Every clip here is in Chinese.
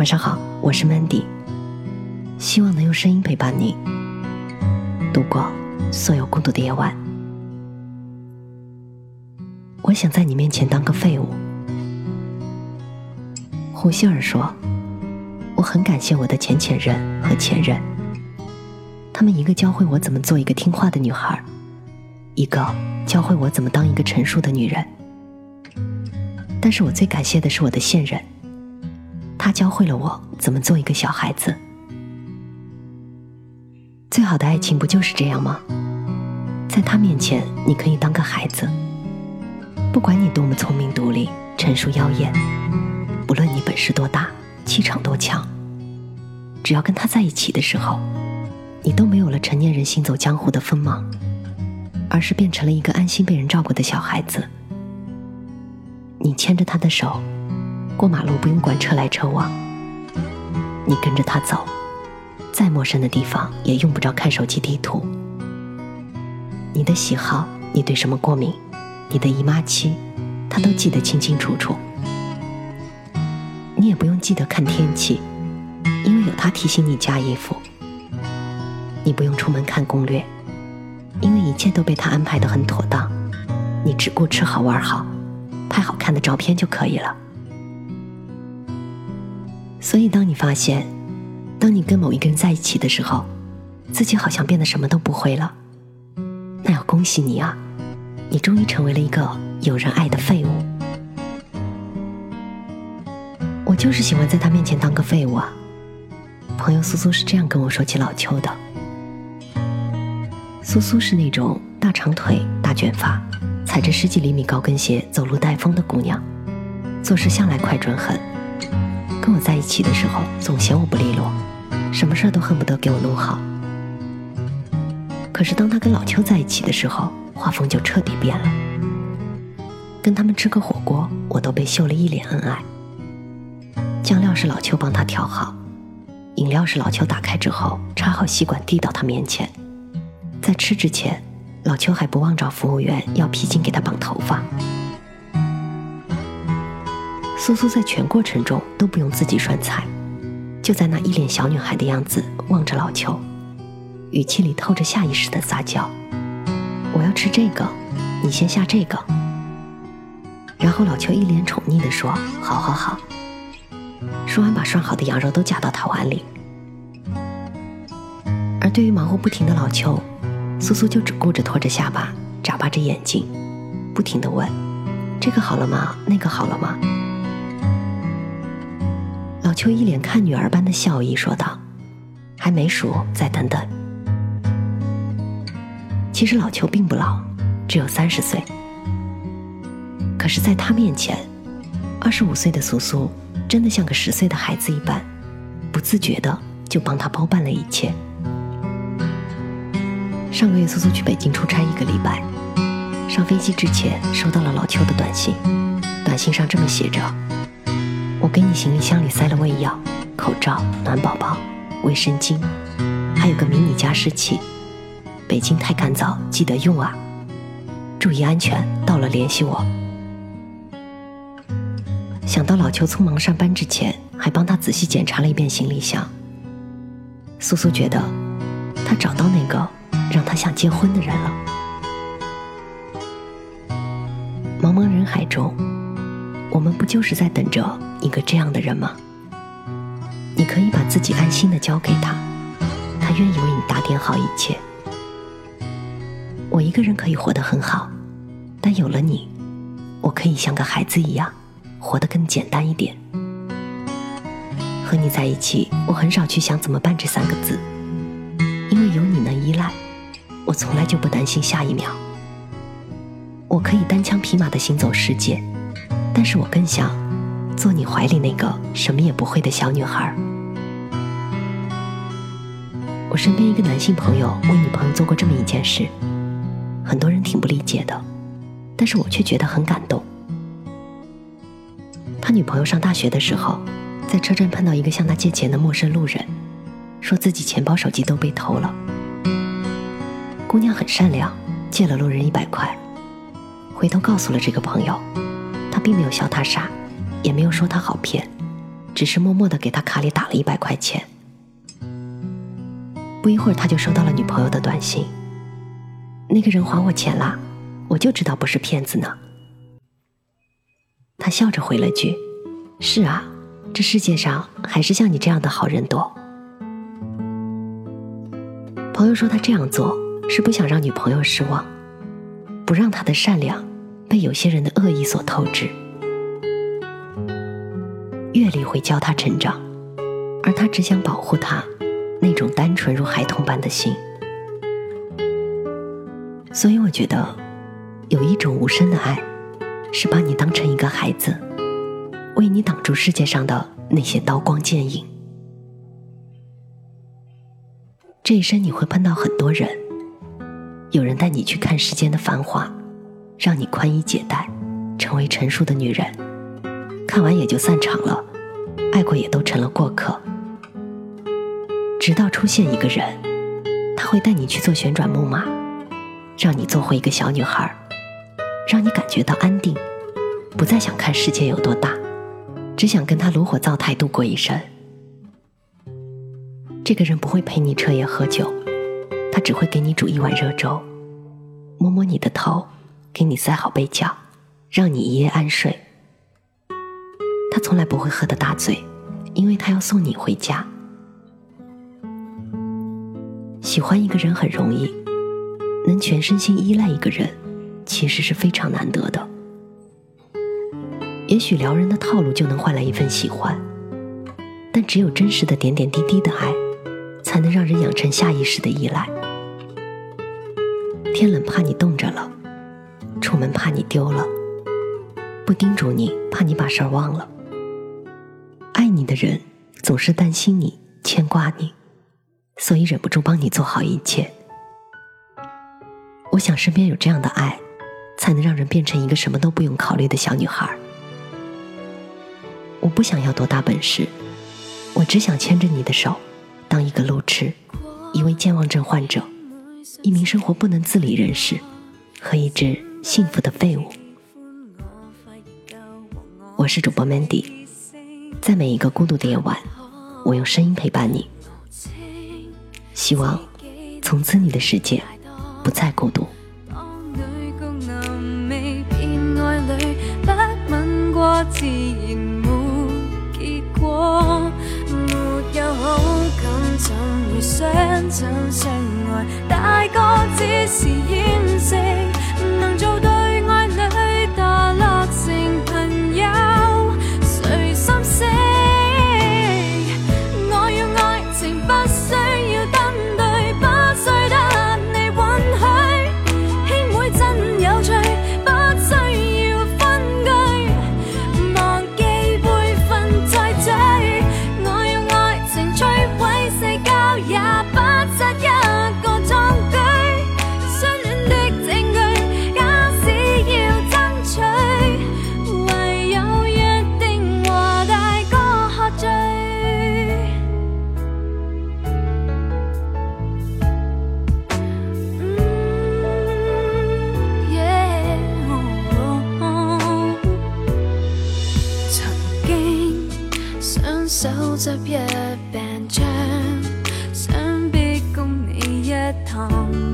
晚上好，我是 Mandy，希望能用声音陪伴你度过所有孤独的夜晚。我想在你面前当个废物。胡希尔说：“我很感谢我的前前任和前任，他们一个教会我怎么做一个听话的女孩，一个教会我怎么当一个成熟的女人。但是我最感谢的是我的现任。”他教会了我怎么做一个小孩子。最好的爱情不就是这样吗？在他面前，你可以当个孩子，不管你多么聪明独立、成熟妖艳，不论你本事多大、气场多强，只要跟他在一起的时候，你都没有了成年人行走江湖的锋芒，而是变成了一个安心被人照顾的小孩子。你牵着他的手。过马路不用管车来车往，你跟着他走，再陌生的地方也用不着看手机地图。你的喜好，你对什么过敏，你的姨妈期，他都记得清清楚楚。你也不用记得看天气，因为有他提醒你加衣服。你不用出门看攻略，因为一切都被他安排的很妥当。你只顾吃好玩好，拍好看的照片就可以了。所以，当你发现，当你跟某一个人在一起的时候，自己好像变得什么都不会了，那要恭喜你啊！你终于成为了一个有人爱的废物。我就是喜欢在他面前当个废物啊！朋友苏苏是这样跟我说起老邱的。苏苏是那种大长腿、大卷发，踩着十几厘米高跟鞋走路带风的姑娘，做事向来快准狠。跟我在一起的时候，总嫌我不利落，什么事儿都恨不得给我弄好。可是当他跟老邱在一起的时候，画风就彻底变了。跟他们吃个火锅，我都被秀了一脸恩爱。酱料是老邱帮他调好，饮料是老邱打开之后插好吸管递到他面前。在吃之前，老邱还不忘找服务员要皮筋给他绑头发。苏苏在全过程中都不用自己涮菜，就在那一脸小女孩的样子望着老邱，语气里透着下意识的撒娇：“我要吃这个，你先下这个。”然后老邱一脸宠溺地说：“好好好。”说完把涮好的羊肉都夹到他碗里。而对于忙活不停的老邱，苏苏就只顾着拖着下巴，眨巴着眼睛，不停地问：“这个好了吗？那个好了吗？”老邱一脸看女儿般的笑意说道：“还没熟，再等等。”其实老邱并不老，只有三十岁。可是，在他面前，二十五岁的苏苏真的像个十岁的孩子一般，不自觉的就帮他包办了一切。上个月，苏苏去北京出差一个礼拜，上飞机之前收到了老邱的短信，短信上这么写着。我给你行李箱里塞了胃药、口罩、暖宝宝、卫生巾，还有个迷你加湿器。北京太干燥，记得用啊！注意安全，到了联系我。想到老邱匆忙上班之前还帮他仔细检查了一遍行李箱，苏苏觉得他找到那个让他想结婚的人了。茫茫人海中。我们不就是在等着一个这样的人吗？你可以把自己安心的交给他，他愿意为你打点好一切。我一个人可以活得很好，但有了你，我可以像个孩子一样，活得更简单一点。和你在一起，我很少去想怎么办这三个字，因为有你能依赖，我从来就不担心下一秒。我可以单枪匹马的行走世界。但是我更想做你怀里那个什么也不会的小女孩。我身边一个男性朋友为女朋友做过这么一件事，很多人挺不理解的，但是我却觉得很感动。他女朋友上大学的时候，在车站碰到一个向他借钱的陌生路人，说自己钱包、手机都被偷了。姑娘很善良，借了路人一百块，回头告诉了这个朋友。他并没有笑他傻，也没有说他好骗，只是默默的给他卡里打了一百块钱。不一会儿，他就收到了女朋友的短信：“那个人还我钱啦，我就知道不是骗子呢。”他笑着回了句：“是啊，这世界上还是像你这样的好人多。”朋友说他这样做是不想让女朋友失望，不让他的善良被有些人的恶意所透支。阅历会教他成长，而他只想保护他那种单纯如孩童般的心。所以我觉得，有一种无声的爱。是把你当成一个孩子，为你挡住世界上的那些刀光剑影。这一生你会碰到很多人，有人带你去看世间的繁华，让你宽衣解带，成为成熟的女人。看完也就散场了，爱过也都成了过客。直到出现一个人，他会带你去做旋转木马，让你做回一个小女孩。让你感觉到安定，不再想看世界有多大，只想跟他炉火灶台度过一生。这个人不会陪你彻夜喝酒，他只会给你煮一碗热粥，摸摸你的头，给你塞好被角，让你一夜安睡。他从来不会喝得大醉，因为他要送你回家。喜欢一个人很容易，能全身心依赖一个人。其实是非常难得的。也许撩人的套路就能换来一份喜欢，但只有真实的点点滴滴的爱，才能让人养成下意识的依赖。天冷怕你冻着了，出门怕你丢了，不叮嘱你怕你把事儿忘了。爱你的人总是担心你、牵挂你，所以忍不住帮你做好一切。我想身边有这样的爱。才能让人变成一个什么都不用考虑的小女孩。我不想要多大本事，我只想牵着你的手，当一个路痴，一位健忘症患者，一名生活不能自理人士，和一只幸福的废物。我是主播 Mandy，在每一个孤独的夜晚，我用声音陪伴你。希望从此你的世界不再孤独。自然没结果，没有好感怎会相亲相爱？大个只是掩饰，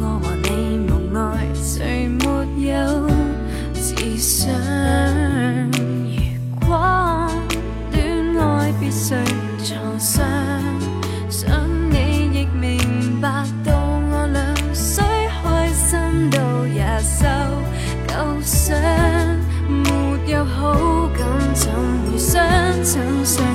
我和你无爱，谁没有自想？如果恋爱必须创伤，想你亦明白到我俩虽开心到也受够伤。没有好感，怎会相亲相？